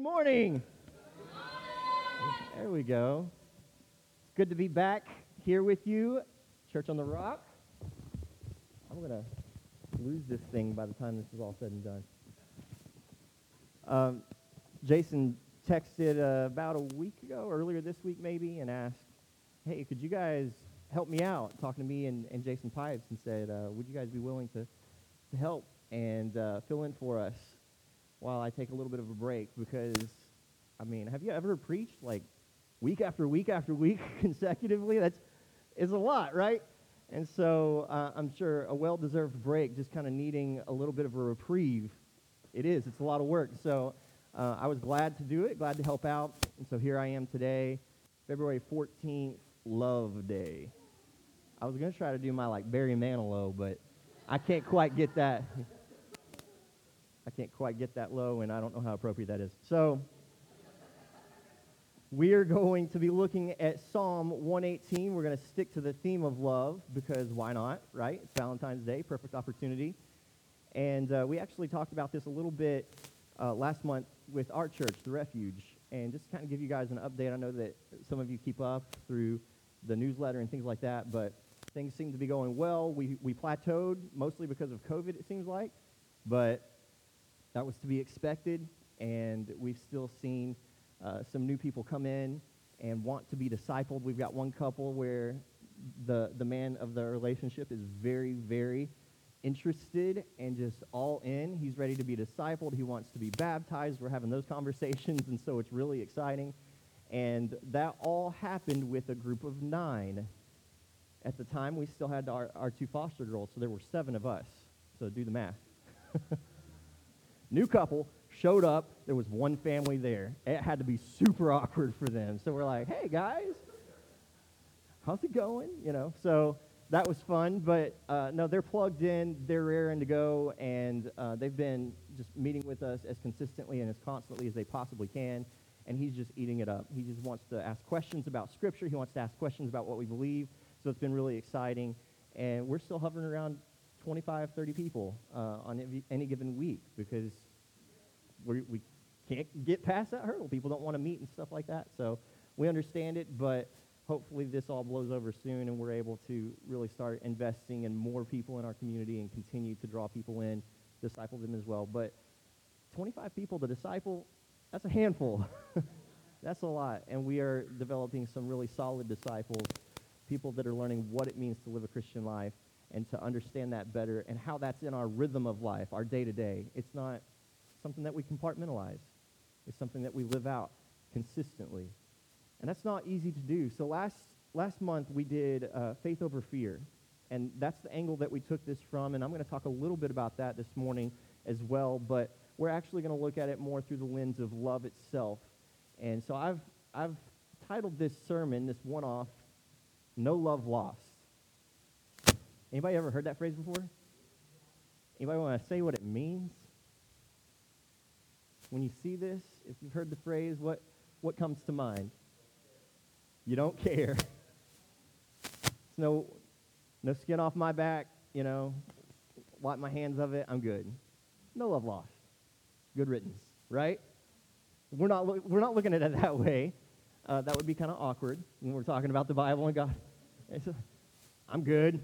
Good morning. There we go. It's good to be back here with you, Church on the Rock. I'm going to lose this thing by the time this is all said and done. Um, Jason texted uh, about a week ago, earlier this week maybe, and asked, hey, could you guys help me out? Talking to me and, and Jason Pipes and said, uh, would you guys be willing to, to help and uh, fill in for us while I take a little bit of a break? Because, I mean, have you ever preached like week after week after week consecutively? That's is a lot, right? And so uh, I'm sure a well-deserved break, just kind of needing a little bit of a reprieve. It is. It's a lot of work. So uh, I was glad to do it, glad to help out. And so here I am today, February 14th, Love Day. I was going to try to do my like Barry Manilow, but I can't quite get that. I can't quite get that low, and I don't know how appropriate that is. So we are going to be looking at Psalm 118. We're going to stick to the theme of love because why not, right? It's Valentine's Day, perfect opportunity. And uh, we actually talked about this a little bit uh, last month with our church, The Refuge. And just to kind of give you guys an update, I know that some of you keep up through the newsletter and things like that, but things seem to be going well. We, we plateaued mostly because of COVID, it seems like, but that was to be expected, and we've still seen uh, some new people come in and want to be discipled. We've got one couple where the, the man of the relationship is very, very interested and just all in. He's ready to be discipled. He wants to be baptized. We're having those conversations, and so it's really exciting. And that all happened with a group of nine. At the time, we still had our, our two foster girls, so there were seven of us. So do the math. New couple, showed up. There was one family there. It had to be super awkward for them. So we're like, hey, guys, how's it going? You know, so that was fun. But uh, no, they're plugged in. They're raring to go. And uh, they've been just meeting with us as consistently and as constantly as they possibly can. And he's just eating it up. He just wants to ask questions about Scripture. He wants to ask questions about what we believe. So it's been really exciting. And we're still hovering around 25, 30 people uh, on any, any given week because we, we can't get past that hurdle. People don't want to meet and stuff like that. So we understand it, but hopefully this all blows over soon and we're able to really start investing in more people in our community and continue to draw people in, disciple them as well. But 25 people to disciple, that's a handful. that's a lot. And we are developing some really solid disciples, people that are learning what it means to live a Christian life and to understand that better and how that's in our rhythm of life, our day to day. It's not something that we compartmentalize. It's something that we live out consistently. And that's not easy to do. So last, last month we did uh, Faith Over Fear. And that's the angle that we took this from. And I'm going to talk a little bit about that this morning as well. But we're actually going to look at it more through the lens of love itself. And so I've, I've titled this sermon, this one-off, No Love Lost. Anybody ever heard that phrase before? Anybody want to say what it means? When you see this, if you've heard the phrase, what, what comes to mind? You don't care. It's no, no skin off my back, you know, wipe my hands of it, I'm good. No love lost. Good riddance, right? We're not, lo- we're not looking at it that way. Uh, that would be kind of awkward when we're talking about the Bible and God. A, I'm good.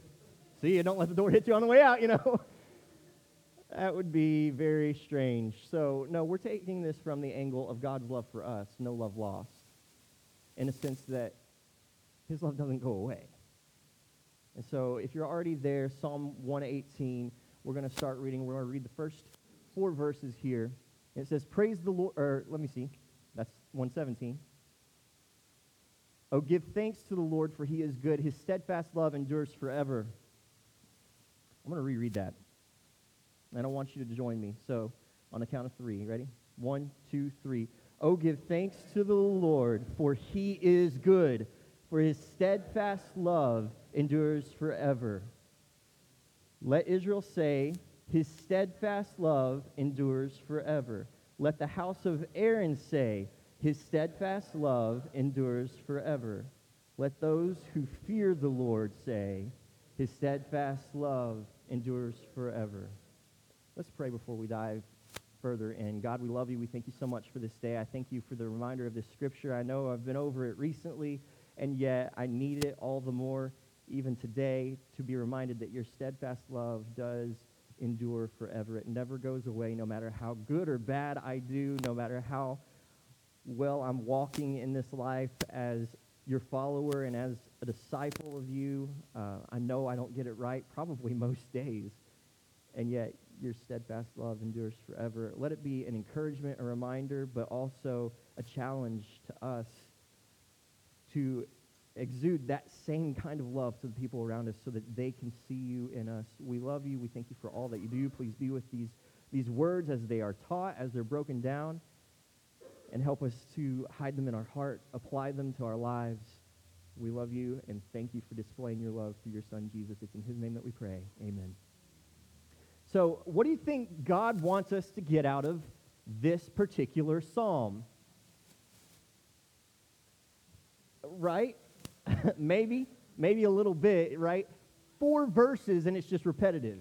See you, don't let the door hit you on the way out, you know. That would be very strange. So, no, we're taking this from the angle of God's love for us, no love lost, in a sense that his love doesn't go away. And so, if you're already there, Psalm 118, we're going to start reading. We're going to read the first four verses here. It says, Praise the Lord, or let me see, that's 117. Oh, give thanks to the Lord, for he is good. His steadfast love endures forever. I'm going to reread that. And I want you to join me. So, on the count of three, ready? One, two, three. Oh, give thanks to the Lord, for he is good, for his steadfast love endures forever. Let Israel say, his steadfast love endures forever. Let the house of Aaron say, his steadfast love endures forever. Let those who fear the Lord say, his steadfast love endures forever. Let's pray before we dive further in. God, we love you. We thank you so much for this day. I thank you for the reminder of this scripture. I know I've been over it recently, and yet I need it all the more even today to be reminded that your steadfast love does endure forever. It never goes away, no matter how good or bad I do, no matter how well I'm walking in this life as your follower and as a disciple of you. Uh, I know I don't get it right probably most days, and yet your steadfast love endures forever. Let it be an encouragement, a reminder, but also a challenge to us to exude that same kind of love to the people around us so that they can see you in us. We love you. We thank you for all that you do. Please be with these, these words as they are taught, as they're broken down, and help us to hide them in our heart, apply them to our lives. We love you and thank you for displaying your love through your son, Jesus. It's in his name that we pray. Amen. So, what do you think God wants us to get out of this particular psalm? Right? maybe, maybe a little bit, right? Four verses and it's just repetitive.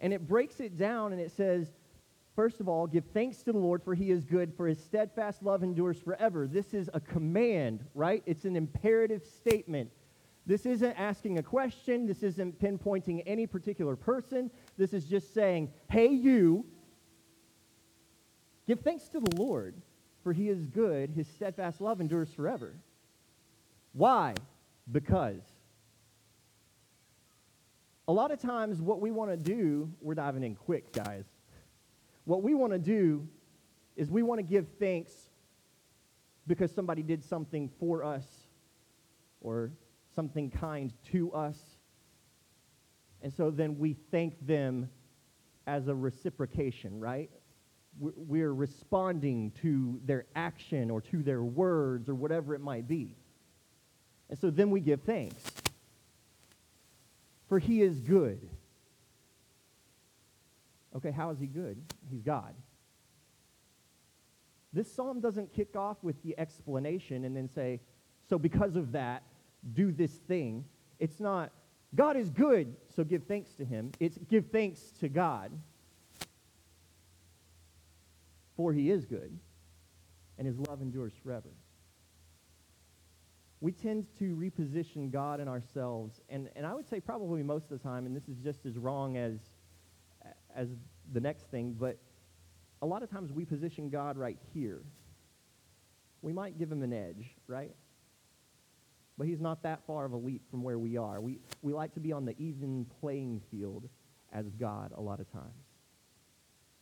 And it breaks it down and it says, first of all, give thanks to the Lord for he is good, for his steadfast love endures forever. This is a command, right? It's an imperative statement. This isn't asking a question. This isn't pinpointing any particular person. This is just saying, hey, you, give thanks to the Lord, for he is good. His steadfast love endures forever. Why? Because. A lot of times, what we want to do, we're diving in quick, guys. What we want to do is we want to give thanks because somebody did something for us or something kind to us. And so then we thank them as a reciprocation, right? We're responding to their action or to their words or whatever it might be. And so then we give thanks. For he is good. Okay, how is he good? He's God. This psalm doesn't kick off with the explanation and then say, so because of that, do this thing. It's not, God is good, so give thanks to him. It's give thanks to God, for he is good, and his love endures forever we tend to reposition God and ourselves, and, and I would say probably most of the time, and this is just as wrong as, as the next thing, but a lot of times we position God right here. We might give him an edge, right? But he's not that far of a leap from where we are. We, we like to be on the even playing field as God a lot of times.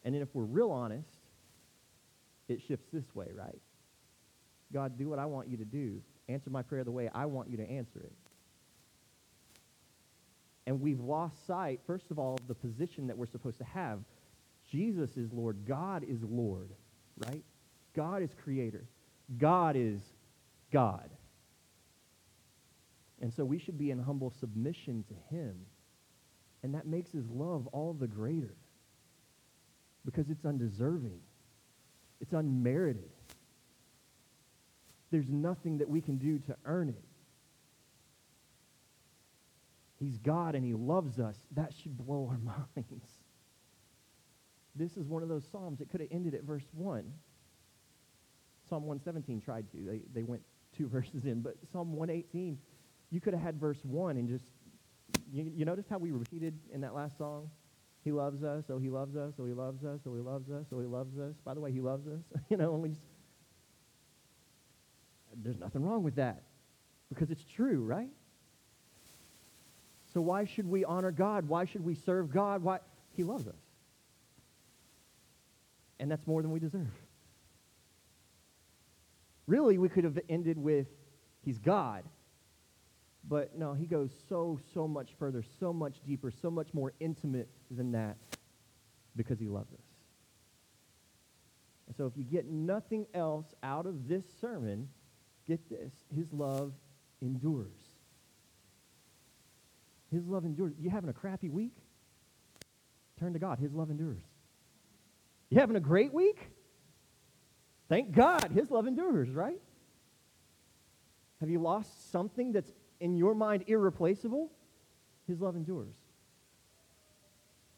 And then if we're real honest, it shifts this way, right? God, do what I want you to do. Answer my prayer the way I want you to answer it. And we've lost sight, first of all, of the position that we're supposed to have. Jesus is Lord. God is Lord, right? God is creator. God is God. And so we should be in humble submission to him. And that makes his love all the greater because it's undeserving. It's unmerited. There's nothing that we can do to earn it. He's God and he loves us. That should blow our minds. This is one of those Psalms. It could have ended at verse 1. Psalm 117 tried to. They, they went two verses in. But Psalm 118, you could have had verse 1 and just, you, you noticed how we repeated in that last song? He loves us, oh, he loves us, oh, he loves us, oh, he loves us, oh, he loves us. By the way, he loves us. you know, we just, there's nothing wrong with that because it's true, right? So why should we honor God? Why should we serve God? Why? He loves us. And that's more than we deserve. Really, we could have ended with, He's God. But no, He goes so, so much further, so much deeper, so much more intimate than that because He loves us. And so if you get nothing else out of this sermon, get this, his love endures. His love endures. You having a crappy week? Turn to God. His love endures. You having a great week? Thank God. His love endures, right? Have you lost something that's in your mind irreplaceable? His love endures.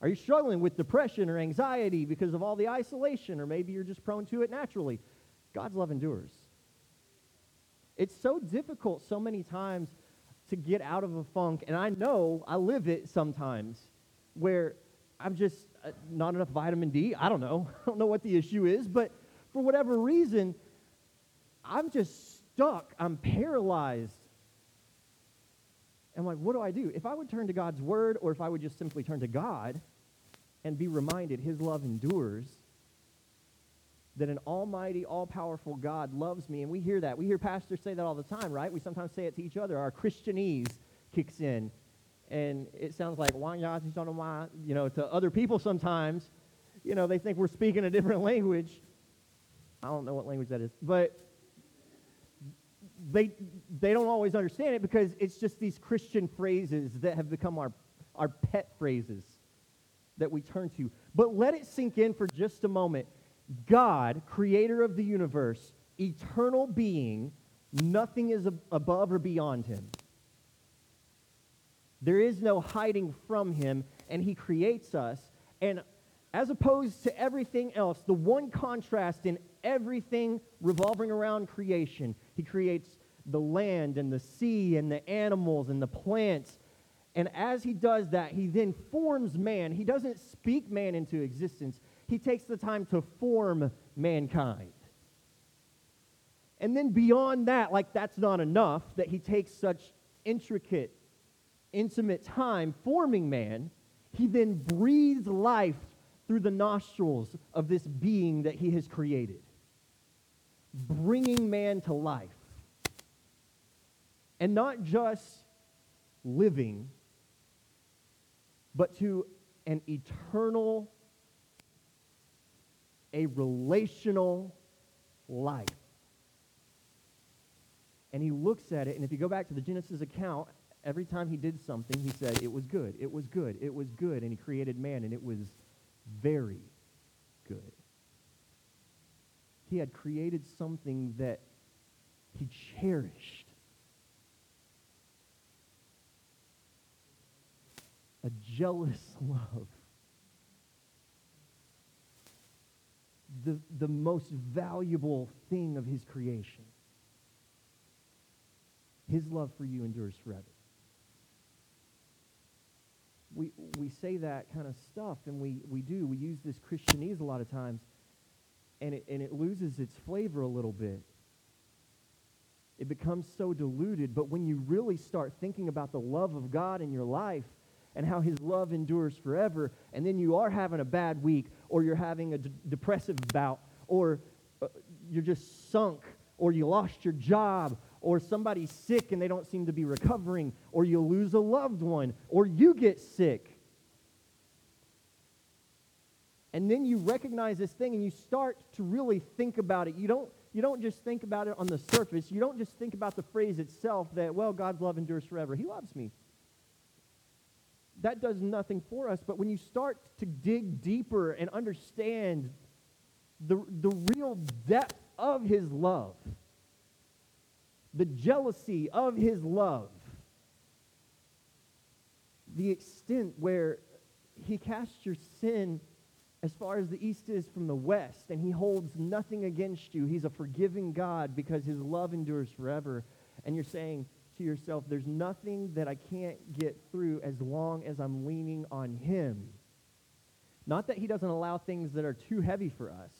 Are you struggling with depression or anxiety because of all the isolation, or maybe you're just prone to it naturally? God's love endures. It's so difficult so many times to get out of a funk, and I know I live it sometimes where I'm just uh, not enough vitamin D. I don't know. I don't know what the issue is, but for whatever reason, I'm just stuck. I'm paralyzed. I'm like, what do I do? If I would turn to God's word, or if I would just simply turn to God and be reminded his love endures, that an almighty, all powerful God loves me. And we hear that. We hear pastors say that all the time, right? We sometimes say it to each other. Our Christianese kicks in. And it sounds like, you know, to other people sometimes, you know, they think we're speaking a different language. I don't know what language that is. But they, they don't always understand it because it's just these Christian phrases that have become our, our pet phrases that we turn to. But let it sink in for just a moment. God, creator of the universe, eternal being, nothing is ab- above or beyond him. There is no hiding from him, and he creates us. And as opposed to everything else, the one contrast in everything revolving around creation, he creates the land and the sea and the animals and the plants. And as he does that, he then forms man. He doesn't speak man into existence, he takes the time to form mankind. And then beyond that, like that's not enough, that he takes such intricate, intimate time forming man, he then breathes life through the nostrils of this being that he has created, bringing man to life. And not just living, but to an eternal a relational life. And he looks at it, and if you go back to the Genesis account, every time he did something, he said, It was good, it was good, it was good. And he created man, and it was very good. He had created something that he cherished. A jealous love. the, the most valuable thing of his creation. His love for you endures forever. We, we say that kind of stuff, and we, we do. We use this Christianese a lot of times, and it, and it loses its flavor a little bit. It becomes so diluted, but when you really start thinking about the love of God in your life, and how his love endures forever, and then you are having a bad week, or you're having a d- depressive bout, or uh, you're just sunk, or you lost your job, or somebody's sick and they don't seem to be recovering, or you lose a loved one, or you get sick. And then you recognize this thing and you start to really think about it. You don't, you don't just think about it on the surface. You don't just think about the phrase itself that, well, God's love endures forever. He loves me that does nothing for us. But when you start to dig deeper and understand the, the real depth of his love, the jealousy of his love, the extent where he casts your sin as far as the east is from the west, and he holds nothing against you. He's a forgiving God because his love endures forever. And you're saying, to yourself, there's nothing that I can't get through as long as I'm leaning on Him. Not that He doesn't allow things that are too heavy for us.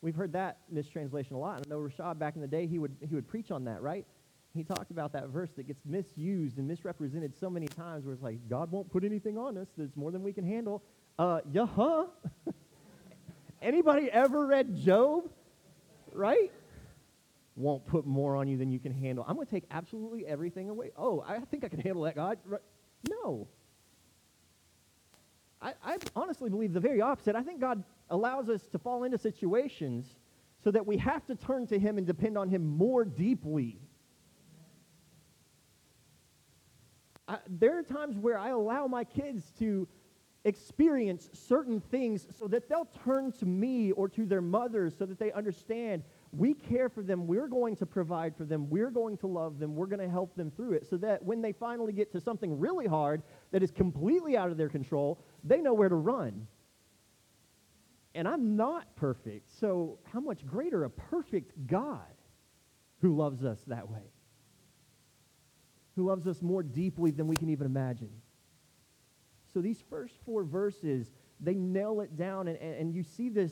We've heard that mistranslation a lot. I know Rashad back in the day, he would, he would preach on that, right? He talked about that verse that gets misused and misrepresented so many times where it's like, God won't put anything on us that's more than we can handle. Uh, yeah, huh? Anybody ever read Job? Right? won't put more on you than you can handle. I'm going to take absolutely everything away. Oh, I think I can handle that, God. No. I, I honestly believe the very opposite. I think God allows us to fall into situations so that we have to turn to Him and depend on Him more deeply. I, there are times where I allow my kids to experience certain things so that they'll turn to me or to their mothers so that they understand we care for them, we're going to provide for them, we're going to love them, we're going to help them through it so that when they finally get to something really hard that is completely out of their control, they know where to run. And I'm not perfect, so how much greater a perfect God who loves us that way? Who loves us more deeply than we can even imagine. So these first four verses, they nail it down, and, and you see this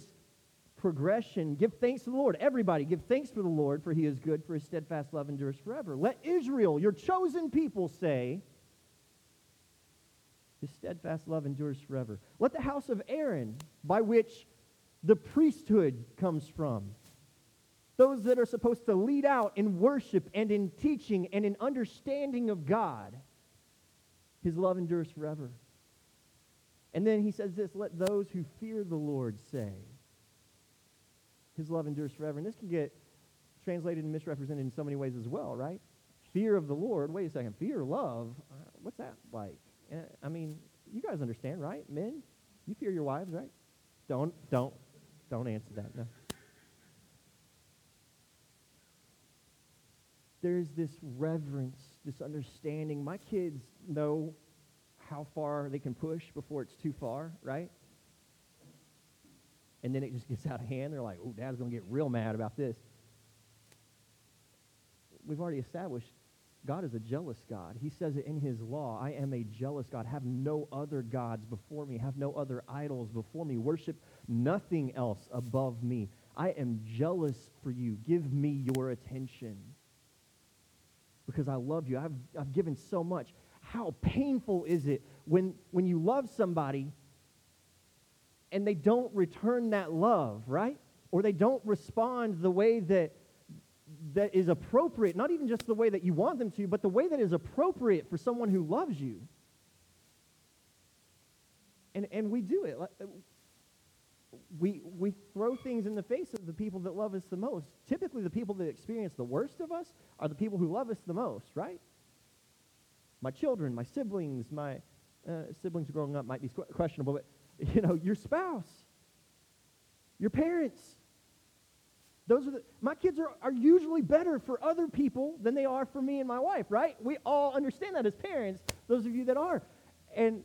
progression. Give thanks to the Lord. Everybody, give thanks for the Lord, for he is good, for his steadfast love endures forever. Let Israel, your chosen people, say, his steadfast love endures forever. Let the house of Aaron, by which the priesthood comes from, those that are supposed to lead out in worship and in teaching and in understanding of God, his love endures forever. And then he says this let those who fear the Lord say, His love endures forever. And this can get translated and misrepresented in so many ways as well, right? Fear of the Lord. Wait a second. Fear, love. Uh, what's that like? Uh, I mean, you guys understand, right? Men, you fear your wives, right? Don't, don't, don't answer that. No. There's this reverence, this understanding. My kids know how far they can push before it's too far, right? And then it just gets out of hand. They're like, oh, dad's going to get real mad about this. We've already established God is a jealous God. He says it in his law I am a jealous God. Have no other gods before me. Have no other idols before me. Worship nothing else above me. I am jealous for you. Give me your attention because I love you. I've, I've given so much how painful is it when, when you love somebody and they don't return that love, right? Or they don't respond the way that, that is appropriate, not even just the way that you want them to, but the way that is appropriate for someone who loves you. And, and we do it. Uh, we, we throw things in the face of the people that love us the most. Typically, the people that experience the worst of us are the people who love us the most, right? My children, my siblings, my uh, siblings growing up might be questionable, but you know, your spouse, your parents. Those are the, my kids are, are usually better for other people than they are for me and my wife, right? We all understand that as parents, those of you that are. And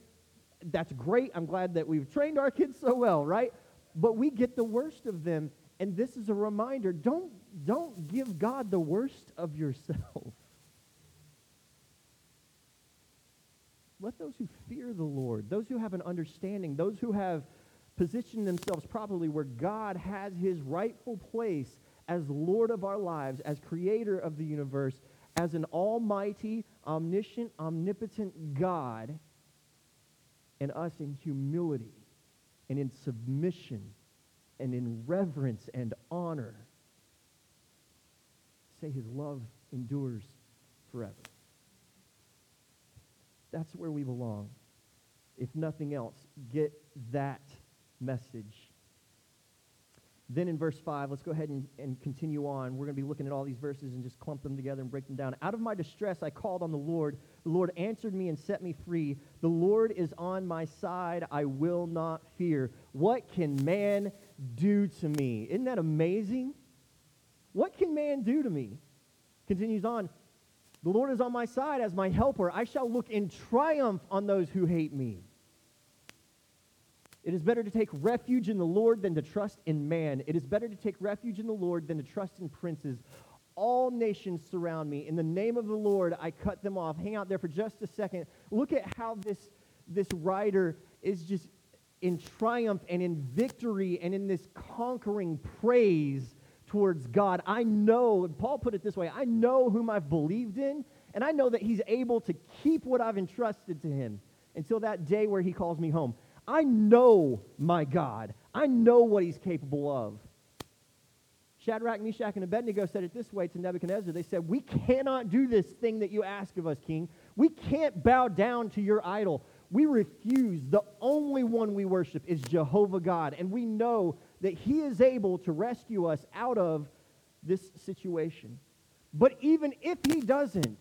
that's great. I'm glad that we've trained our kids so well, right? But we get the worst of them. And this is a reminder don't, don't give God the worst of yourself. let those who fear the Lord, those who have an understanding, those who have positioned themselves properly where God has his rightful place as Lord of our lives, as creator of the universe, as an almighty, omniscient, omnipotent God, and us in humility and in submission and in reverence and honor. Say his love endures forever. That's where we belong. If nothing else, get that message. Then in verse 5, let's go ahead and, and continue on. We're going to be looking at all these verses and just clump them together and break them down. Out of my distress, I called on the Lord. The Lord answered me and set me free. The Lord is on my side. I will not fear. What can man do to me? Isn't that amazing? What can man do to me? Continues on. The Lord is on my side as my helper. I shall look in triumph on those who hate me. It is better to take refuge in the Lord than to trust in man. It is better to take refuge in the Lord than to trust in princes. All nations surround me. In the name of the Lord, I cut them off. Hang out there for just a second. Look at how this, this writer is just in triumph and in victory and in this conquering praise towards God. I know, Paul put it this way I know whom I've believed in, and I know that he's able to keep what I've entrusted to him until that day where he calls me home. I know my God. I know what he's capable of. Shadrach, Meshach, and Abednego said it this way to Nebuchadnezzar. They said, We cannot do this thing that you ask of us, king. We can't bow down to your idol. We refuse. The only one we worship is Jehovah God. And we know that He is able to rescue us out of this situation. But even if He doesn't,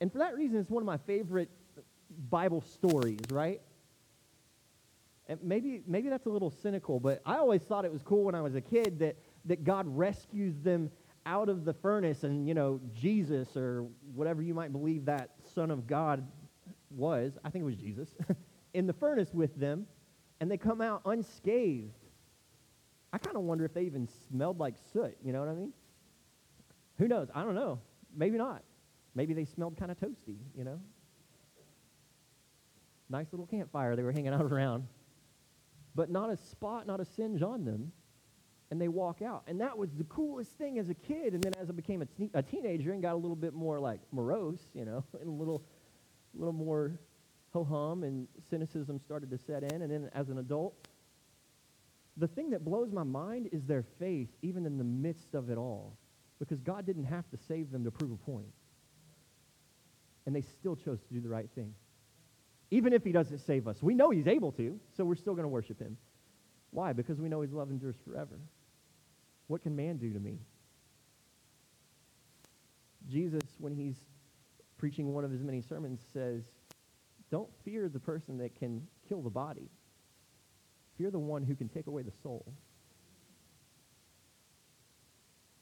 and for that reason, it's one of my favorite Bible stories, right? And maybe, maybe that's a little cynical, but I always thought it was cool when I was a kid that, that God rescues them out of the furnace and, you know, Jesus or whatever you might believe that Son of God was, I think it was Jesus, in the furnace with them, and they come out unscathed. I kind of wonder if they even smelled like soot, you know what I mean? Who knows? I don't know. Maybe not. Maybe they smelled kind of toasty, you know? Nice little campfire they were hanging out around. But not a spot, not a singe on them. And they walk out. And that was the coolest thing as a kid. And then as I became a, te- a teenager and got a little bit more like morose, you know, and a little, little more ho hum and cynicism started to set in. And then as an adult, the thing that blows my mind is their faith, even in the midst of it all. Because God didn't have to save them to prove a point. And they still chose to do the right thing. Even if he doesn't save us. We know he's able to, so we're still going to worship him. Why? Because we know his love endures forever. What can man do to me? Jesus, when he's preaching one of his many sermons, says, Don't fear the person that can kill the body. Fear the one who can take away the soul.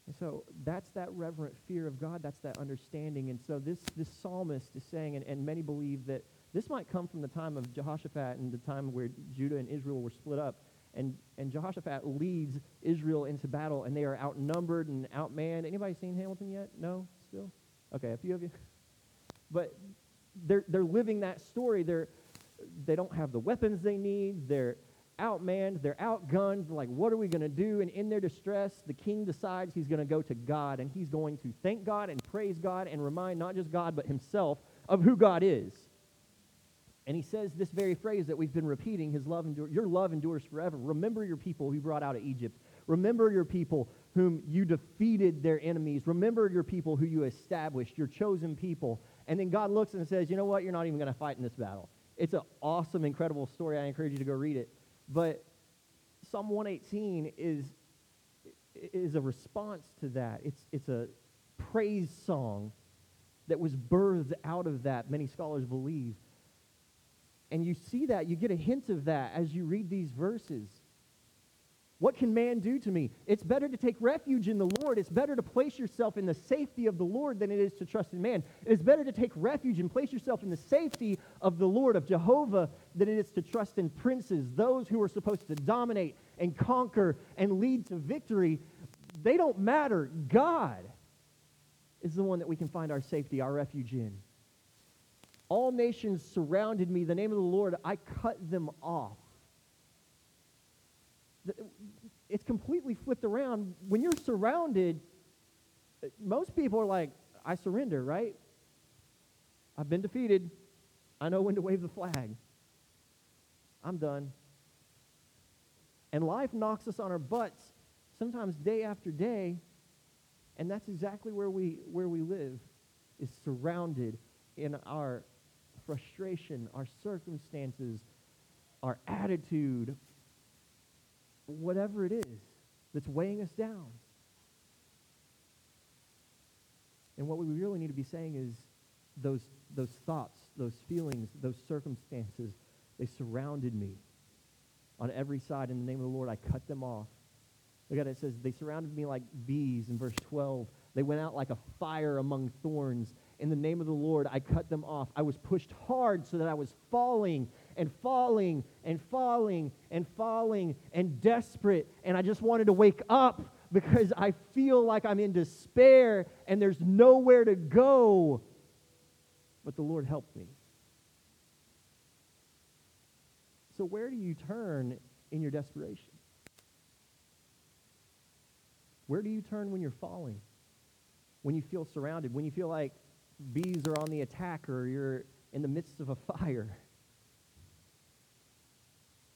And so that's that reverent fear of God. That's that understanding. And so this, this psalmist is saying, and, and many believe that this might come from the time of Jehoshaphat and the time where Judah and Israel were split up. And, and Jehoshaphat leads Israel into battle, and they are outnumbered and outmanned. Anybody seen Hamilton yet? No? Still? Okay, a few of you. But they're, they're living that story. They're, they don't have the weapons they need. They're, outmanned, they're outgunned. Like, what are we going to do? And in their distress, the king decides he's going to go to God and he's going to thank God and praise God and remind not just God, but himself of who God is. And he says this very phrase that we've been repeating his love endure, your love endures forever. Remember your people who brought out of Egypt. Remember your people whom you defeated their enemies. Remember your people who you established, your chosen people. And then God looks and says, You know what? You're not even going to fight in this battle. It's an awesome, incredible story. I encourage you to go read it. But Psalm 118 is, is a response to that. It's, it's a praise song that was birthed out of that, many scholars believe. And you see that, you get a hint of that as you read these verses. What can man do to me? It's better to take refuge in the Lord. It's better to place yourself in the safety of the Lord than it is to trust in man. It is better to take refuge and place yourself in the safety of the Lord, of Jehovah, than it is to trust in princes, those who are supposed to dominate and conquer and lead to victory. They don't matter. God is the one that we can find our safety, our refuge in. All nations surrounded me. The name of the Lord, I cut them off it's completely flipped around. When you're surrounded, most people are like, I surrender, right? I've been defeated. I know when to wave the flag. I'm done. And life knocks us on our butts sometimes day after day, and that's exactly where we where we live is surrounded in our frustration, our circumstances, our attitude, whatever it is that's weighing us down. And what we really need to be saying is those, those thoughts, those feelings, those circumstances, they surrounded me on every side. In the name of the Lord, I cut them off. Look at it. It says, they surrounded me like bees in verse 12. They went out like a fire among thorns. In the name of the Lord, I cut them off. I was pushed hard so that I was falling and falling and falling and falling and desperate. And I just wanted to wake up because I feel like I'm in despair and there's nowhere to go. But the Lord helped me. So, where do you turn in your desperation? Where do you turn when you're falling? When you feel surrounded? When you feel like bees are on the attack or you're in the midst of a fire?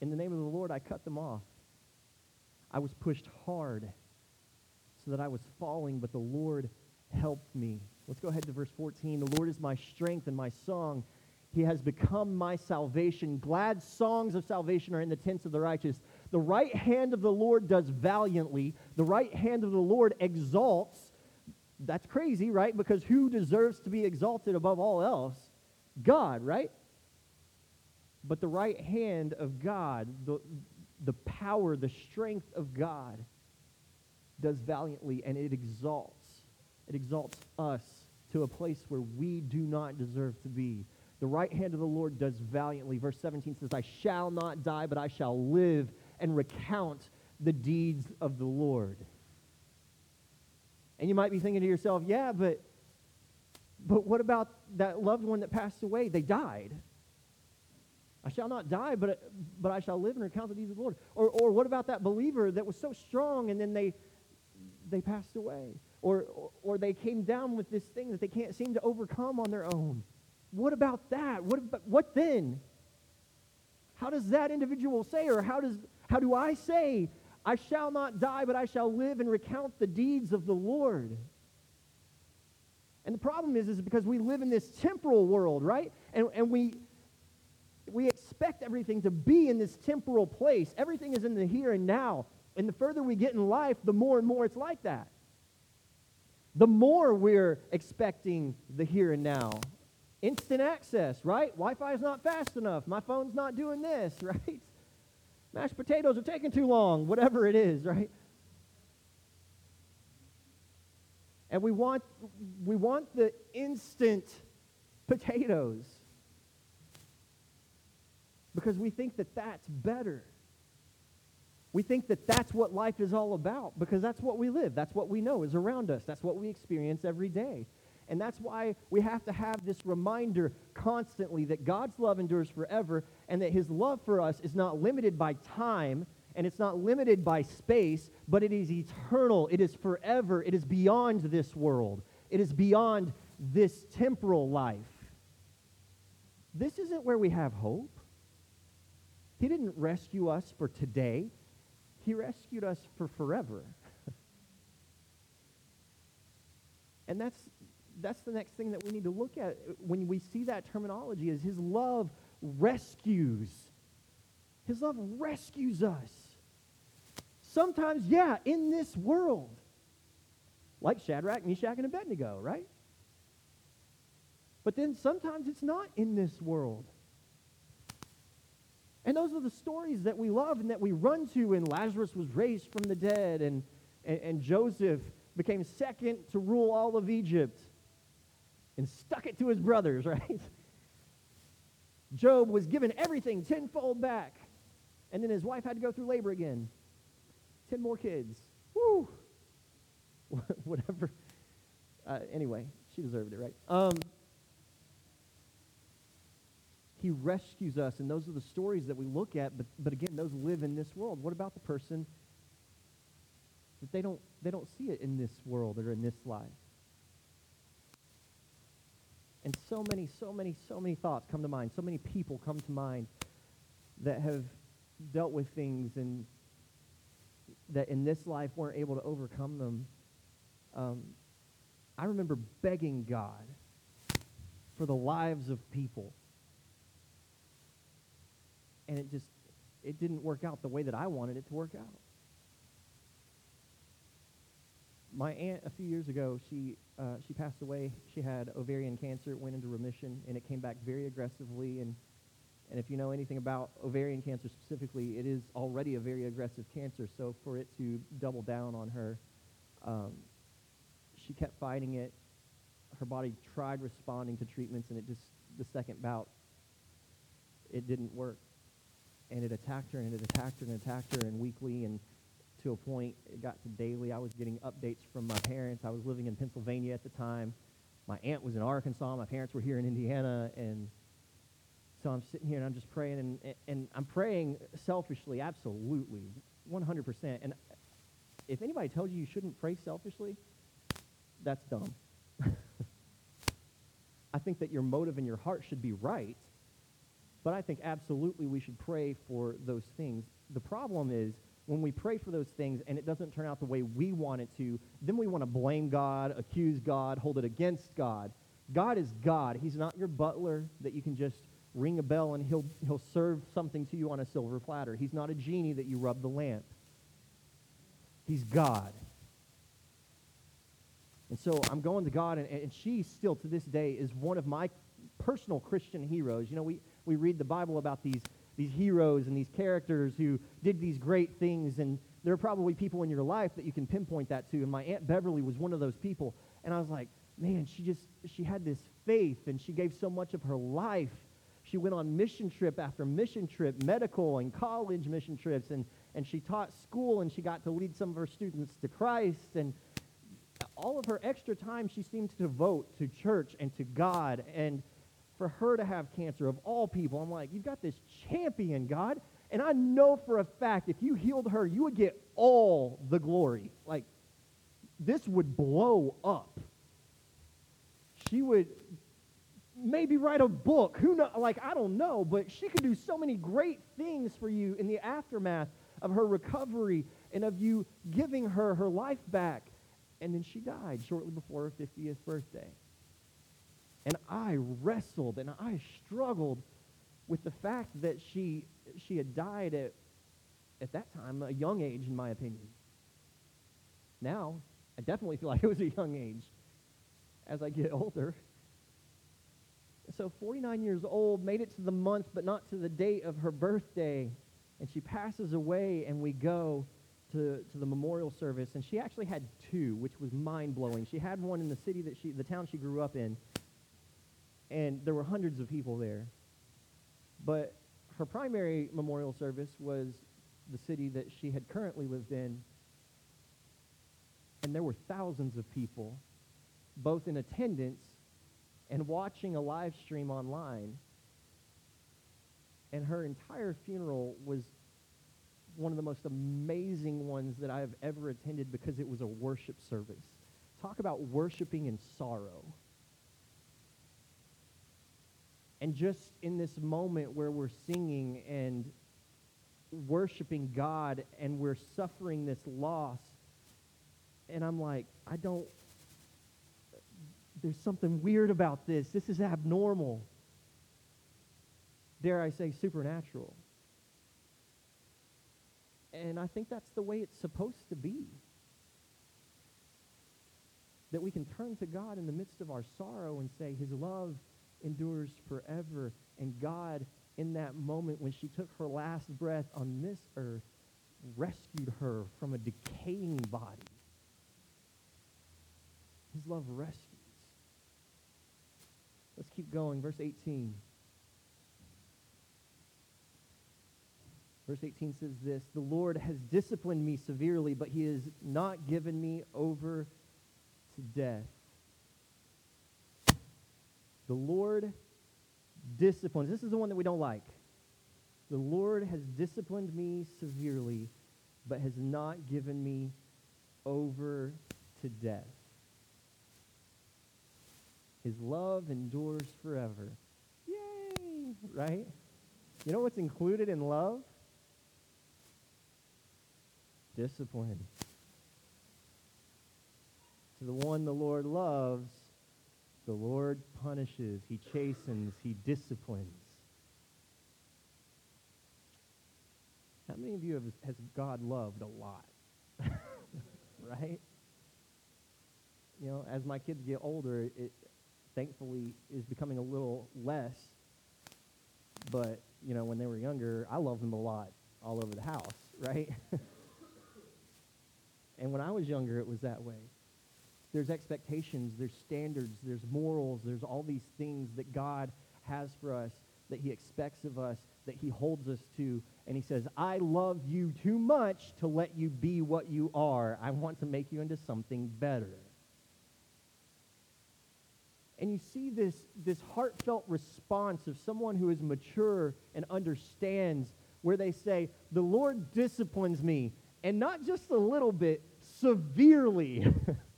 In the name of the Lord, I cut them off. I was pushed hard so that I was falling, but the Lord helped me. Let's go ahead to verse 14. The Lord is my strength and my song. He has become my salvation. Glad songs of salvation are in the tents of the righteous. The right hand of the Lord does valiantly. The right hand of the Lord exalts. That's crazy, right? Because who deserves to be exalted above all else? God, right? But the right hand of God, the, the power, the strength of God, does valiantly and it exalts. It exalts us to a place where we do not deserve to be. The right hand of the Lord does valiantly. Verse 17 says, I shall not die, but I shall live and recount the deeds of the Lord. And you might be thinking to yourself, yeah, but but what about that loved one that passed away? They died. I shall not die, but, but I shall live and recount the deeds of the Lord. Or, or what about that believer that was so strong and then they, they passed away? Or, or, or they came down with this thing that they can't seem to overcome on their own? What about that? What, what then? How does that individual say, or how, does, how do I say, I shall not die, but I shall live and recount the deeds of the Lord? And the problem is, is because we live in this temporal world, right? And, and we, we expect everything to be in this temporal place. Everything is in the here and now. And the further we get in life, the more and more it's like that. The more we're expecting the here and now. Instant access, right? Wi Fi is not fast enough. My phone's not doing this, right? Mashed potatoes are taking too long, whatever it is, right? And we want, we want the instant potatoes because we think that that's better. We think that that's what life is all about because that's what we live. That's what we know is around us. That's what we experience every day. And that's why we have to have this reminder constantly that God's love endures forever and that his love for us is not limited by time and it's not limited by space, but it is eternal. It is forever. It is beyond this world. It is beyond this temporal life. This isn't where we have hope. He didn't rescue us for today, He rescued us for forever. and that's, that's the next thing that we need to look at when we see that terminology is His love rescues. His love rescues us. Sometimes, yeah, in this world. Like Shadrach, Meshach, and Abednego, right? But then sometimes it's not in this world. And those are the stories that we love and that we run to when Lazarus was raised from the dead and, and, and Joseph became second to rule all of Egypt and stuck it to his brothers, right? Job was given everything tenfold back. And then his wife had to go through labor again. Ten more kids. Woo! Whatever. Uh, anyway, she deserved it, right? Um, he rescues us, and those are the stories that we look at, but, but again, those live in this world. What about the person that they don't, they don't see it in this world or in this life? And so many, so many, so many thoughts come to mind. So many people come to mind that have dealt with things and that in this life weren't able to overcome them. Um, I remember begging God for the lives of people. And it just, it didn't work out the way that I wanted it to work out. My aunt, a few years ago, she, uh, she passed away. She had ovarian cancer. It went into remission, and it came back very aggressively. And and if you know anything about ovarian cancer specifically, it is already a very aggressive cancer. So for it to double down on her, um, she kept fighting it. Her body tried responding to treatments, and it just, the second bout, it didn't work. And it attacked her, and it attacked her, and attacked her, and weekly, and to a point, it got to daily. I was getting updates from my parents. I was living in Pennsylvania at the time. My aunt was in Arkansas. My parents were here in Indiana, and so I'm sitting here and I'm just praying, and, and I'm praying selfishly, absolutely, 100%. And if anybody tells you you shouldn't pray selfishly, that's dumb. I think that your motive and your heart should be right, but I think absolutely we should pray for those things. The problem is when we pray for those things and it doesn't turn out the way we want it to, then we want to blame God, accuse God, hold it against God. God is God. He's not your butler that you can just ring a bell and he'll, he'll serve something to you on a silver platter. He's not a genie that you rub the lamp. He's God. And so I'm going to God, and, and she still to this day is one of my personal Christian heroes. You know, we, we read the Bible about these, these heroes and these characters who did these great things, and there are probably people in your life that you can pinpoint that to. And my Aunt Beverly was one of those people. And I was like, man, she just, she had this faith, and she gave so much of her life. She went on mission trip after mission trip, medical and college mission trips, and, and she taught school, and she got to lead some of her students to Christ. And all of her extra time she seemed to devote to church and to God. And for her to have cancer, of all people, I'm like, you've got this champion, God. And I know for a fact if you healed her, you would get all the glory. Like, this would blow up. She would maybe write a book. Who know? Like, I don't know, but she could do so many great things for you in the aftermath of her recovery and of you giving her her life back. And then she died shortly before her 50th birthday. And I wrestled and I struggled with the fact that she, she had died at, at that time, a young age, in my opinion. Now, I definitely feel like it was a young age as I get older. So, 49 years old, made it to the month, but not to the date of her birthday. And she passes away, and we go to, to the memorial service. And she actually had two, which was mind blowing. She had one in the city that she, the town she grew up in, and there were hundreds of people there. But her primary memorial service was the city that she had currently lived in, and there were thousands of people, both in attendance and watching a live stream online. And her entire funeral was one of the most amazing ones that I have ever attended because it was a worship service. Talk about worshiping in sorrow. And just in this moment where we're singing and worshiping God and we're suffering this loss, and I'm like, I don't, there's something weird about this. This is abnormal. Dare I say, supernatural. And I think that's the way it's supposed to be. That we can turn to God in the midst of our sorrow and say, His love endures forever. And God, in that moment when she took her last breath on this earth, rescued her from a decaying body. His love rescues. Let's keep going. Verse 18. Verse 18 says this The Lord has disciplined me severely, but he has not given me over to death. The Lord disciplines. This is the one that we don't like. The Lord has disciplined me severely, but has not given me over to death. His love endures forever. Yay! Right? You know what's included in love? Discipline. To the one the Lord loves, the Lord punishes, he chastens, he disciplines. How many of you have has God loved a lot? right? You know, as my kids get older, it thankfully is becoming a little less. But, you know, when they were younger, I loved them a lot all over the house, right? and when I was younger, it was that way there's expectations, there's standards, there's morals, there's all these things that God has for us, that he expects of us, that he holds us to. And he says, I love you too much to let you be what you are. I want to make you into something better. And you see this, this heartfelt response of someone who is mature and understands where they say, The Lord disciplines me, and not just a little bit, severely.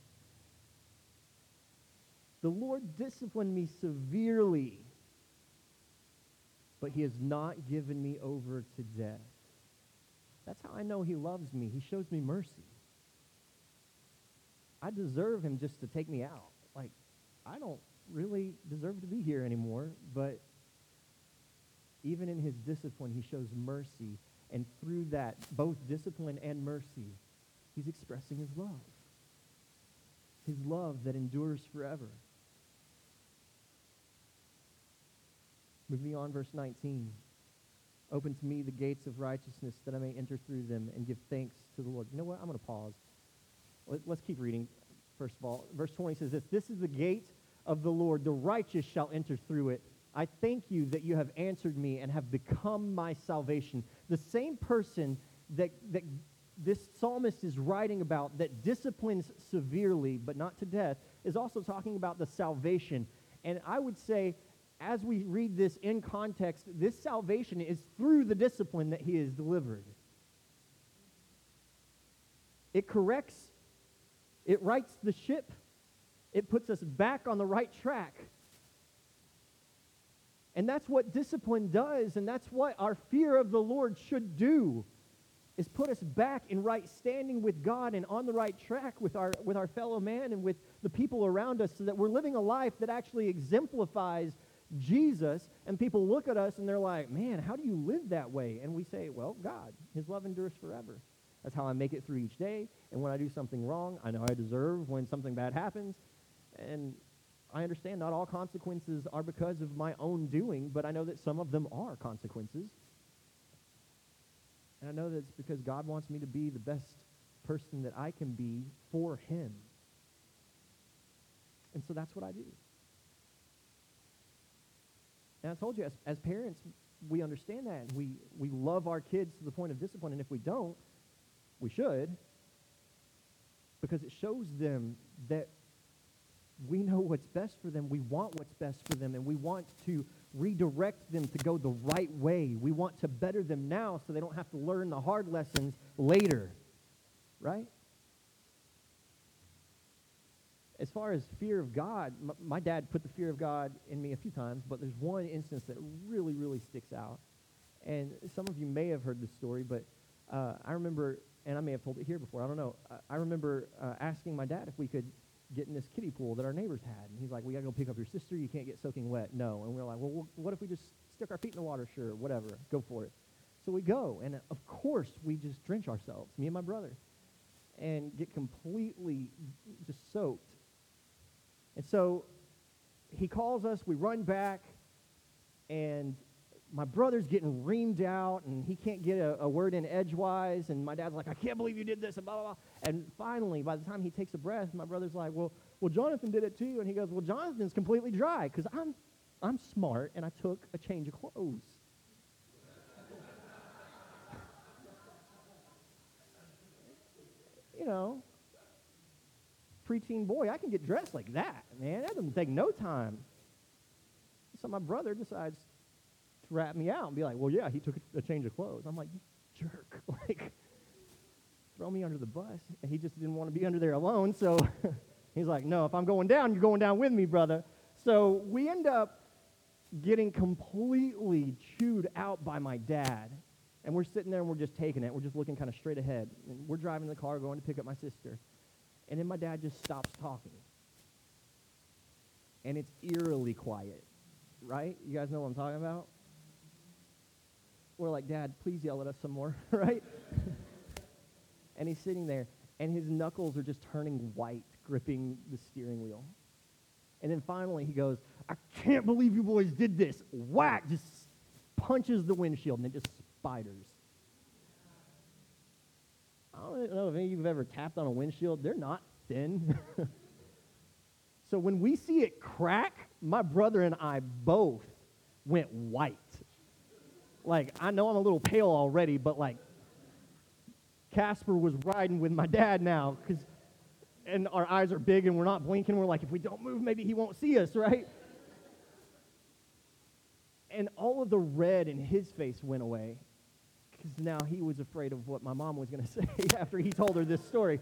The Lord disciplined me severely, but he has not given me over to death. That's how I know he loves me. He shows me mercy. I deserve him just to take me out. Like, I don't really deserve to be here anymore, but even in his discipline, he shows mercy. And through that, both discipline and mercy, he's expressing his love. His love that endures forever. Moving on, verse 19. Open to me the gates of righteousness that I may enter through them and give thanks to the Lord. You know what? I'm going to pause. Let, us keep reading, first of all. Verse 20 says this This is the gate of the Lord. The righteous shall enter through it. I thank you that you have answered me and have become my salvation. The same person that, that this psalmist is writing about that disciplines severely, but not to death, is also talking about the salvation. And I would say, as we read this in context, this salvation is through the discipline that he has delivered. It corrects, it rights the ship, it puts us back on the right track. And that's what discipline does, and that's what our fear of the Lord should do is put us back in right standing with God and on the right track with our, with our fellow man and with the people around us so that we're living a life that actually exemplifies Jesus. And people look at us and they're like, man, how do you live that way? And we say, well, God, his love endures forever. That's how I make it through each day. And when I do something wrong, I know I deserve when something bad happens. And I understand not all consequences are because of my own doing, but I know that some of them are consequences. And I know that it's because God wants me to be the best person that I can be for him. And so that's what I do. And I told you, as, as parents, we understand that. And we, we love our kids to the point of discipline. And if we don't, we should. Because it shows them that we know what's best for them. We want what's best for them. And we want to redirect them to go the right way. We want to better them now so they don't have to learn the hard lessons later. Right? As far as fear of God, my, my dad put the fear of God in me a few times, but there's one instance that really, really sticks out. And some of you may have heard this story, but uh, I remember, and I may have told it here before, I don't know. I, I remember uh, asking my dad if we could get in this kiddie pool that our neighbors had. And he's like, we got to go pick up your sister. You can't get soaking wet. No. And we are like, well, what if we just stick our feet in the water? Sure, whatever. Go for it. So we go. And of course, we just drench ourselves, me and my brother, and get completely just soaked. And so he calls us. We run back. And my brother's getting reamed out and he can't get a, a, word in edgewise. And my dad's like, I can't believe you did this and blah, blah, blah. And finally, by the time he takes a breath, my brother's like, well, well, Jonathan did it too. And he goes, well, Jonathan's completely dry because I'm, I'm smart and I took a change of clothes. you know, preteen boy, I can get dressed like that, man. That doesn't take no time. So my brother decides to rat me out and be like, well, yeah, he took a, change of clothes. I'm like, you jerk. like, throw me under the bus. And he just didn't want to be under there alone. So he's like, no, if I'm going down, you're going down with me, brother. So we end up getting completely chewed out by my dad. And we're sitting there and we're just taking it. We're just looking kind of straight ahead. And we're driving the car going to pick up my sister. And then my dad just stops talking. And it's eerily quiet, right? You guys know what I'm talking about? we're like, Dad, please yell at us some more, right? and he's sitting there, and his knuckles are just turning white, gripping the steering wheel. And then finally he goes, I can't believe you boys did this. Whack! Just punches the windshield, and it just spiders. I don't know if any of you have ever tapped on a windshield. They're not thin. so when we see it crack, my brother and I both went white like, I know I'm a little pale already, but like, Casper was riding with my dad now, because, and our eyes are big and we're not blinking. We're like, if we don't move, maybe he won't see us, right? and all of the red in his face went away because now he was afraid of what my mom was going to say after he told her this story.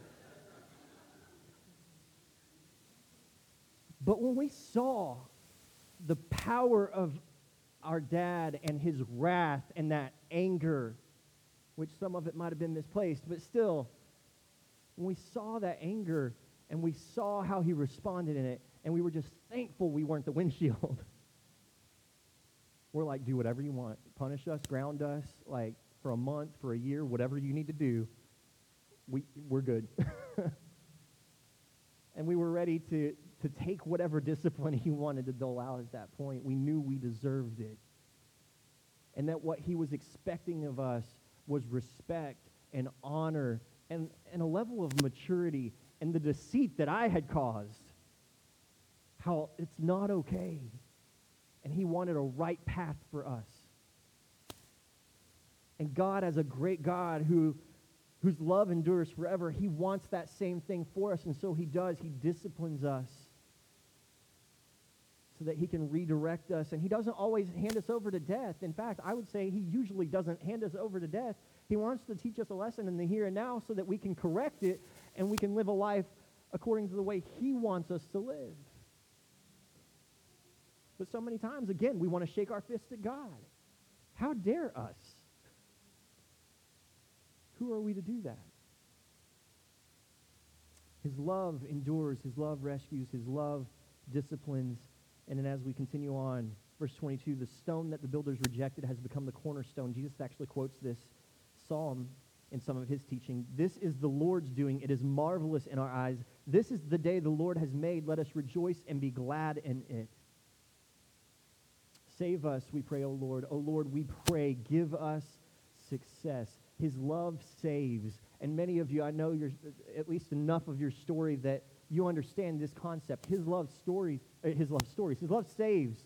But when we saw the power of our dad and his wrath and that anger, which some of it might have been misplaced, but still, when we saw that anger and we saw how he responded in it, and we were just thankful we weren't the windshield. we're like, do whatever you want. Punish us, ground us, like for a month, for a year, whatever you need to do. We, we're good. and we were ready to, to take whatever discipline he wanted to dole out at that point. We knew we deserved it. and that what he was expecting of us was respect and honor and, and a level of maturity and the deceit that I had caused. How it's not okay. And he wanted a right path for us. And God, as a great God who, whose love endures forever, he wants that same thing for us. And so he does. He disciplines us so that he can redirect us. And he doesn't always hand us over to death. In fact, I would say he usually doesn't hand us over to death. He wants to teach us a lesson in the here and now so that we can correct it and we can live a life according to the way he wants us to live. But so many times, again, we want to shake our fist at God. How dare us? Who are we to do that? His love endures, his love rescues, his love disciplines. And then as we continue on, verse 22, the stone that the builders rejected has become the cornerstone. Jesus actually quotes this psalm in some of his teaching. This is the Lord's doing. It is marvelous in our eyes. This is the day the Lord has made. Let us rejoice and be glad in it. Save us, we pray, O Lord. O Lord, we pray, give us success. His love saves. And many of you, I know you're at least enough of your story that you understand this concept. His love stories, uh, his love stories, his love saves.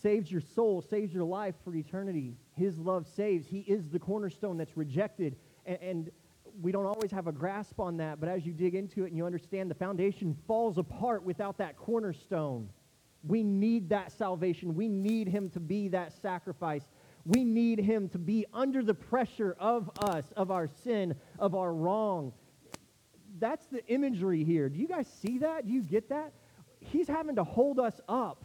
Saves your soul, saves your life for eternity. His love saves. He is the cornerstone that's rejected. And, and we don't always have a grasp on that, but as you dig into it and you understand the foundation falls apart without that cornerstone. We need that salvation. We need him to be that sacrifice. We need him to be under the pressure of us, of our sin, of our wrong. That's the imagery here. Do you guys see that? Do you get that? He's having to hold us up.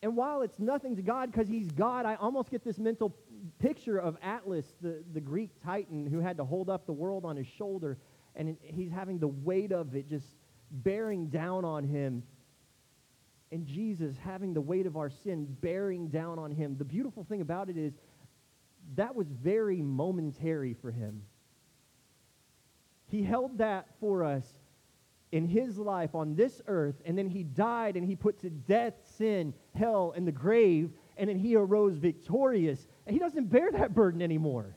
And while it's nothing to God because he's God, I almost get this mental picture of Atlas, the, the Greek titan who had to hold up the world on his shoulder, and he's having the weight of it just bearing down on him. And Jesus having the weight of our sin bearing down on him. The beautiful thing about it is that was very momentary for him. He held that for us in his life on this earth, and then he died and he put to death sin, hell, and the grave, and then he arose victorious. And he doesn't bear that burden anymore.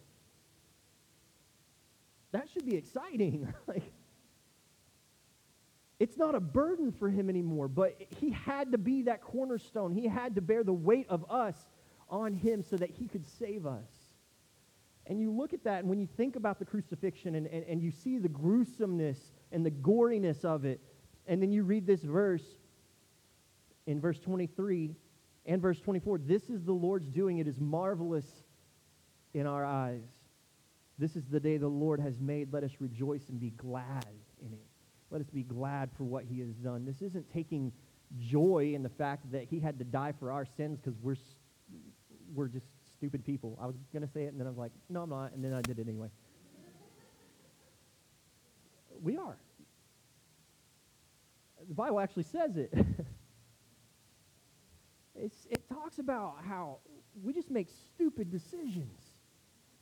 That should be exciting. like, it's not a burden for him anymore, but he had to be that cornerstone. He had to bear the weight of us on him so that he could save us. And you look at that, and when you think about the crucifixion and, and, and you see the gruesomeness and the goriness of it, and then you read this verse in verse 23 and verse 24 this is the Lord's doing, it is marvelous in our eyes. This is the day the Lord has made. Let us rejoice and be glad in it. Let us be glad for what he has done. This isn't taking joy in the fact that he had to die for our sins because we're, we're just stupid people. I was going to say it, and then I was like, no, I'm not, and then I did it anyway. we are. The Bible actually says it. it talks about how we just make stupid decisions.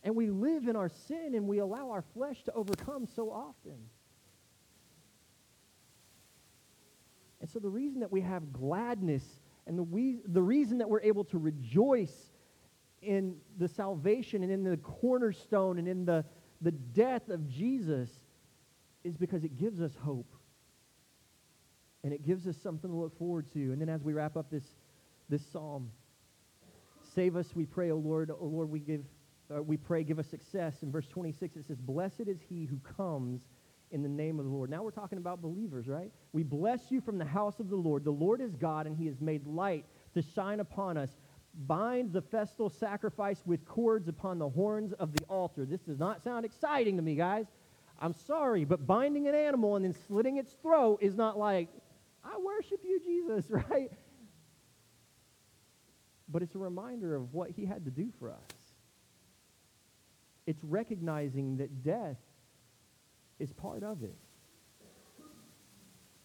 And we live in our sin and we allow our flesh to overcome so often. And so the reason that we have gladness and the, we, the reason that we're able to rejoice in the salvation and in the cornerstone and in the, the death of Jesus is because it gives us hope. And it gives us something to look forward to. And then as we wrap up this, this psalm, save us, we pray, O Lord. O Lord, we give, uh, we pray, give us success. In verse 26, it says, Blessed is he who comes in the name of the Lord. Now we're talking about believers, right? We bless you from the house of the Lord. The Lord is God, and he has made light to shine upon us. Bind the festal sacrifice with cords upon the horns of the altar. This does not sound exciting to me, guys. I'm sorry, but binding an animal and then slitting its throat is not like, I worship you, Jesus, right? But it's a reminder of what he had to do for us. It's recognizing that death is part of it.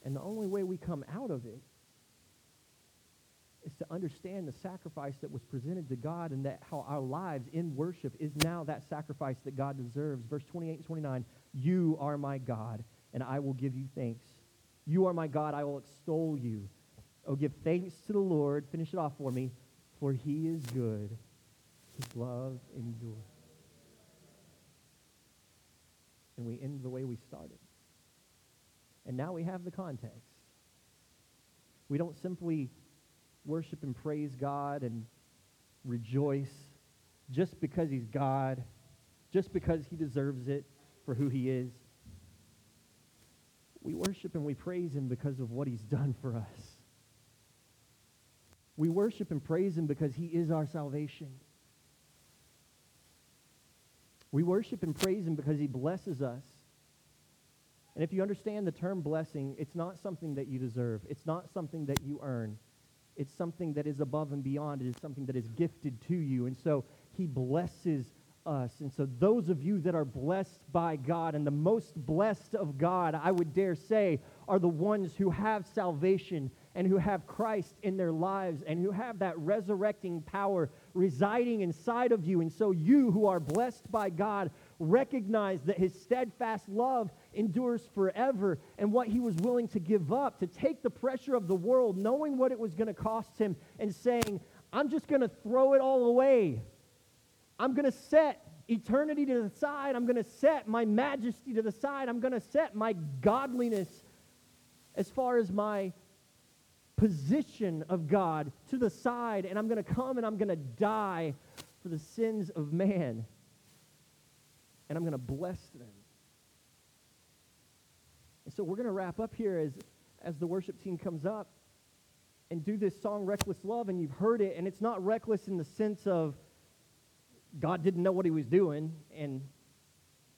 And the only way we come out of it is to understand the sacrifice that was presented to God and that how our lives in worship is now that sacrifice that God deserves. Verse 28 and 29, you are my God, and I will give you thanks. You are my God, I will extol you. Oh, give thanks to the Lord. Finish it off for me. For he is good. His love endures. And we end the way we started. And now we have the context. We don't simply worship and praise God and rejoice just because he's God, just because he deserves it for who he is. We worship and we praise him because of what he's done for us. We worship and praise him because he is our salvation. We worship and praise him because he blesses us. And if you understand the term blessing, it's not something that you deserve. It's not something that you earn. It's something that is above and beyond. It is something that is gifted to you. And so he blesses us. And so, those of you that are blessed by God, and the most blessed of God, I would dare say, are the ones who have salvation and who have Christ in their lives and who have that resurrecting power residing inside of you. And so, you who are blessed by God recognize that his steadfast love endures forever and what he was willing to give up to take the pressure of the world, knowing what it was going to cost him, and saying, I'm just going to throw it all away I'm going to set eternity to the side. I'm going to set my majesty to the side. I'm going to set my godliness as far as my position of God to the side. And I'm going to come and I'm going to die for the sins of man. And I'm going to bless them. And so we're going to wrap up here as, as the worship team comes up and do this song, Reckless Love. And you've heard it. And it's not reckless in the sense of, God didn't know what he was doing and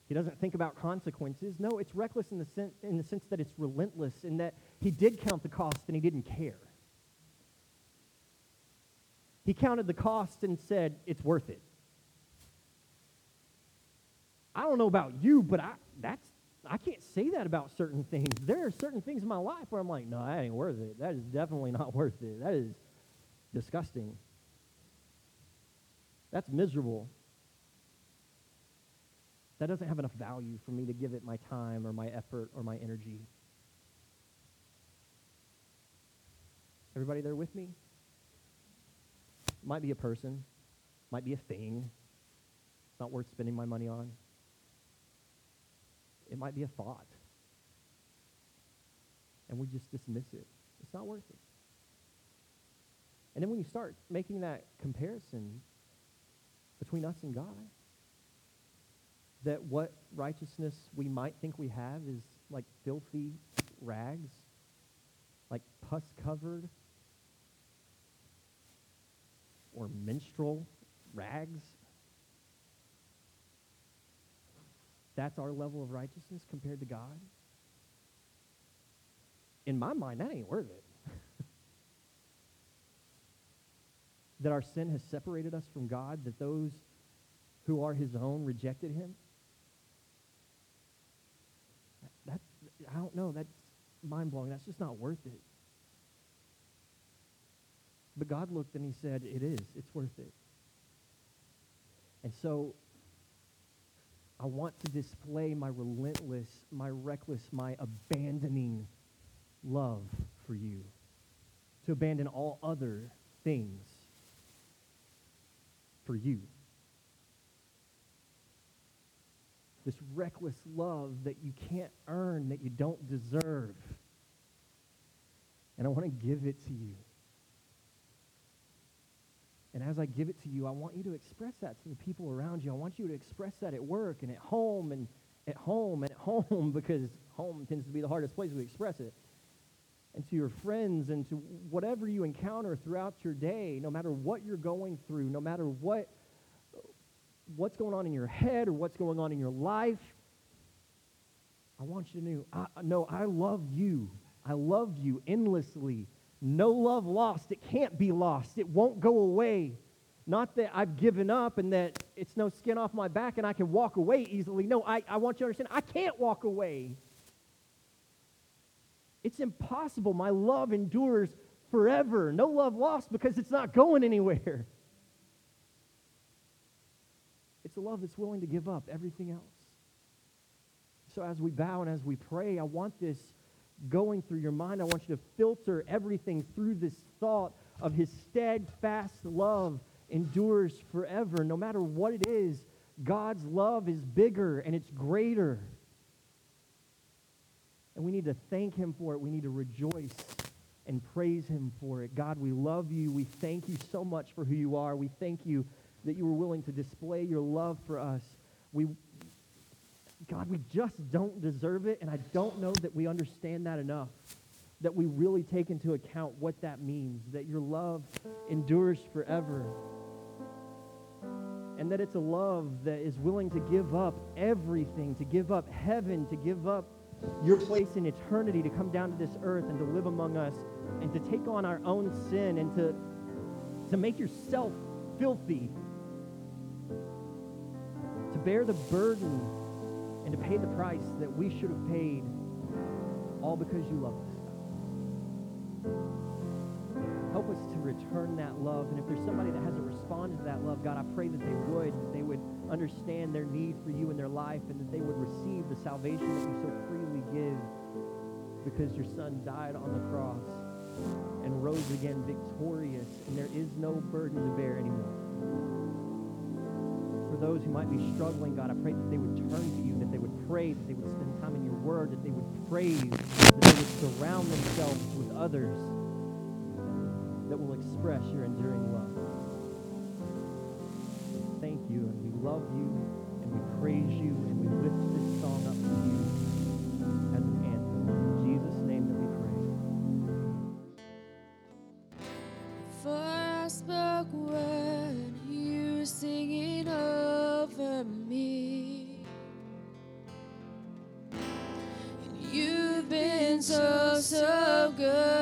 he doesn't think about consequences. No, it's reckless in the, sen- in the sense that it's relentless, in that he did count the cost and he didn't care. He counted the cost and said, it's worth it. I don't know about you, but I, that's, I can't say that about certain things. There are certain things in my life where I'm like, no, that ain't worth it. That is definitely not worth it. That is disgusting. That's miserable. That doesn't have enough value for me to give it my time or my effort or my energy. Everybody there with me? Might be a person, might be a thing. It's not worth spending my money on. It might be a thought. And we just dismiss it. It's not worth it. And then when you start making that comparison, between us and God. That what righteousness we might think we have is like filthy rags, like pus covered or menstrual rags. That's our level of righteousness compared to God. In my mind, that ain't worth it. that our sin has separated us from God, that those who are his own rejected him? That, I don't know. That's mind blowing. That's just not worth it. But God looked and he said, It is. It's worth it. And so I want to display my relentless, my reckless, my abandoning love for you. To abandon all other things for you. This reckless love that you can't earn, that you don't deserve. And I want to give it to you. And as I give it to you, I want you to express that to the people around you. I want you to express that at work and at home and at home and at home because home tends to be the hardest place to express it and to your friends and to whatever you encounter throughout your day, no matter what you're going through, no matter what what's going on in your head or what's going on in your life, I want you to know, I, know I love you. I love you endlessly. No love lost. It can't be lost. It won't go away. Not that I've given up and that it's no skin off my back and I can walk away easily. No, I, I want you to understand I can't walk away. It's impossible. My love endures forever. No love lost because it's not going anywhere. It's a love that's willing to give up everything else. So as we bow and as we pray, I want this going through your mind. I want you to filter everything through this thought of his steadfast love endures forever. No matter what it is, God's love is bigger and it's greater. And we need to thank him for it. We need to rejoice and praise him for it. God, we love you. We thank you so much for who you are. We thank you that you were willing to display your love for us. We, God, we just don't deserve it, and I don't know that we understand that enough, that we really take into account what that means, that your love endures forever, and that it's a love that is willing to give up everything, to give up heaven, to give up your place in eternity, to come down to this earth and to live among us, and to take on our own sin, and to, to make yourself filthy to bear the burden and to pay the price that we should have paid, all because you love us. Help us to return that love. And if there's somebody that hasn't responded to that love, God, I pray that they would, that they would understand their need for you in their life, and that they would receive the salvation that you so freely give because your son died on the cross and rose again victorious, and there is no burden to bear anymore for those who might be struggling, God, I pray that they would turn to you, pray, that they would spend time in your word, that they would praise, that they would surround themselves with others that will express your enduring love. Thank you, and we love you, and we praise you, and we lift this song up to you as an so, good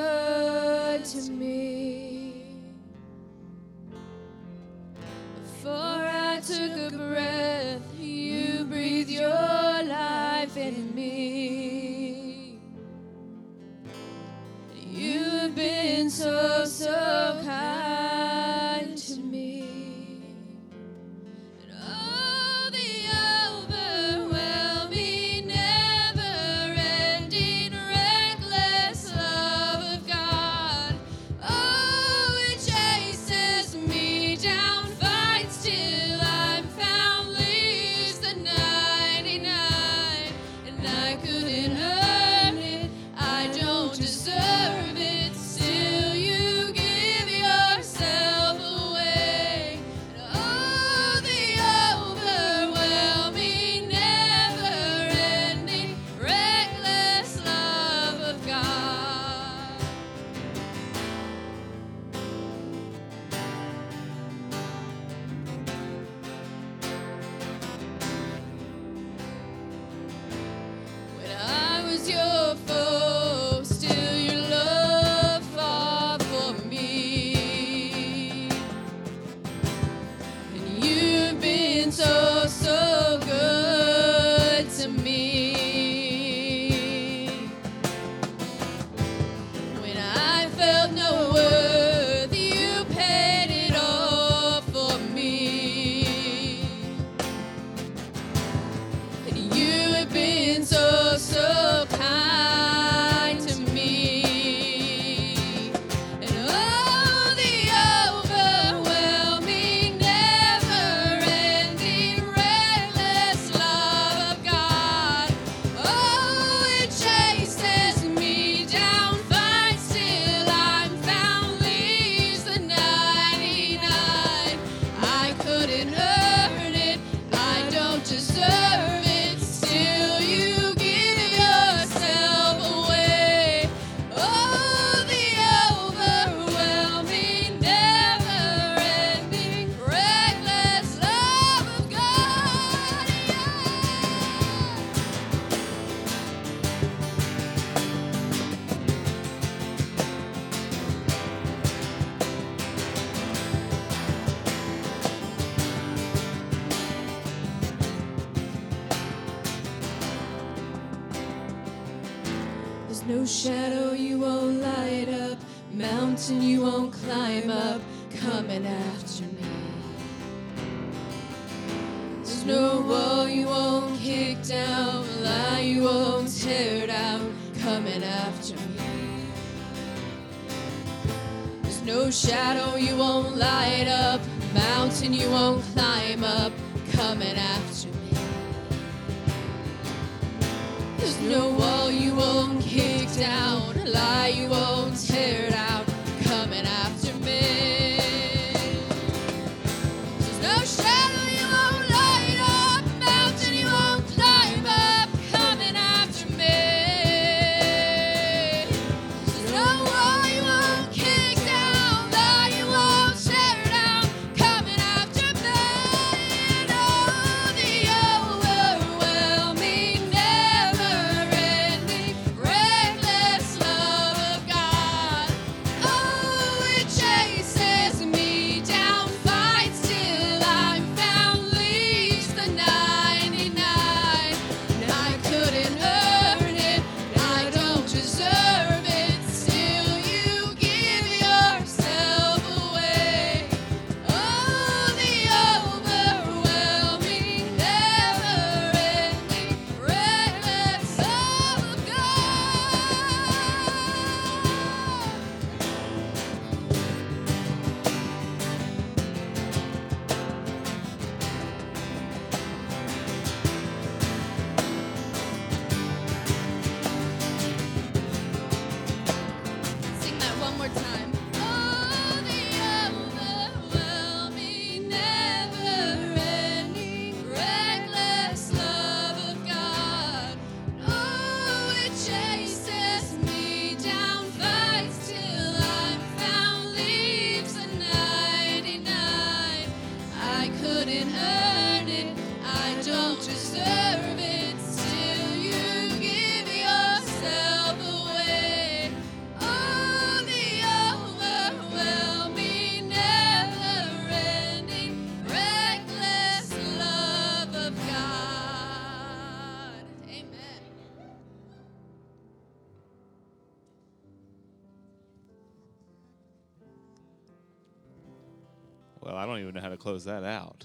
close that out.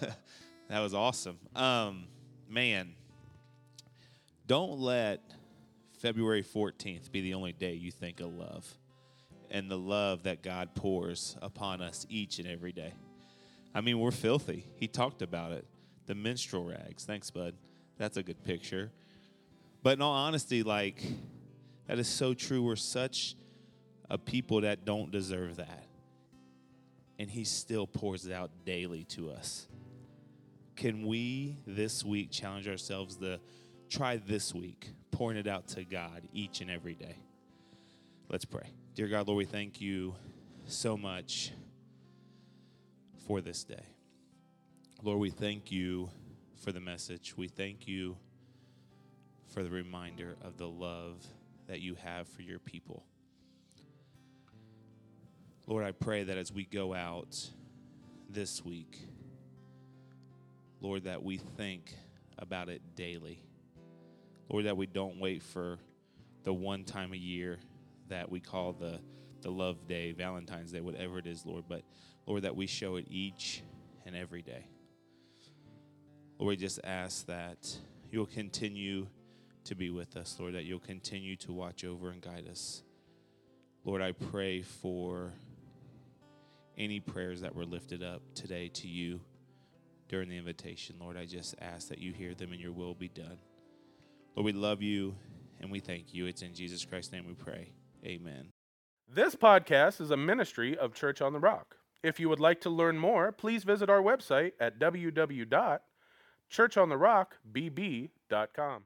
that was awesome. Um, man, don't let February 14th be the only day you think of love and the love that God pours upon us each and every day. I mean, we're filthy. He talked about it. The menstrual rags. Thanks, bud. That's a good picture. But in all honesty, like, that is so true. We're such a people that don't deserve that and he still pours it out daily to us. Can we this week challenge ourselves to try this week pouring it out to God each and every day? Let's pray. Dear God, Lord, we thank you so much for this day. Lord, we thank you for the message. We thank you for the reminder of the love that you have for your people. Lord, I pray that as we go out this week, Lord, that we think about it daily. Lord, that we don't wait for the one time a year that we call the, the love day, Valentine's Day, whatever it is, Lord, but Lord, that we show it each and every day. Lord, we just ask that you'll continue to be with us, Lord, that you'll continue to watch over and guide us. Lord, I pray for any prayers that were lifted up today to you during the invitation. Lord, I just ask that you hear them and your will be done. Lord, we love you and we thank you. It's in Jesus Christ's name we pray. Amen. This podcast is a ministry of Church on the Rock. If you would like to learn more, please visit our website at www.churchontherockbb.com.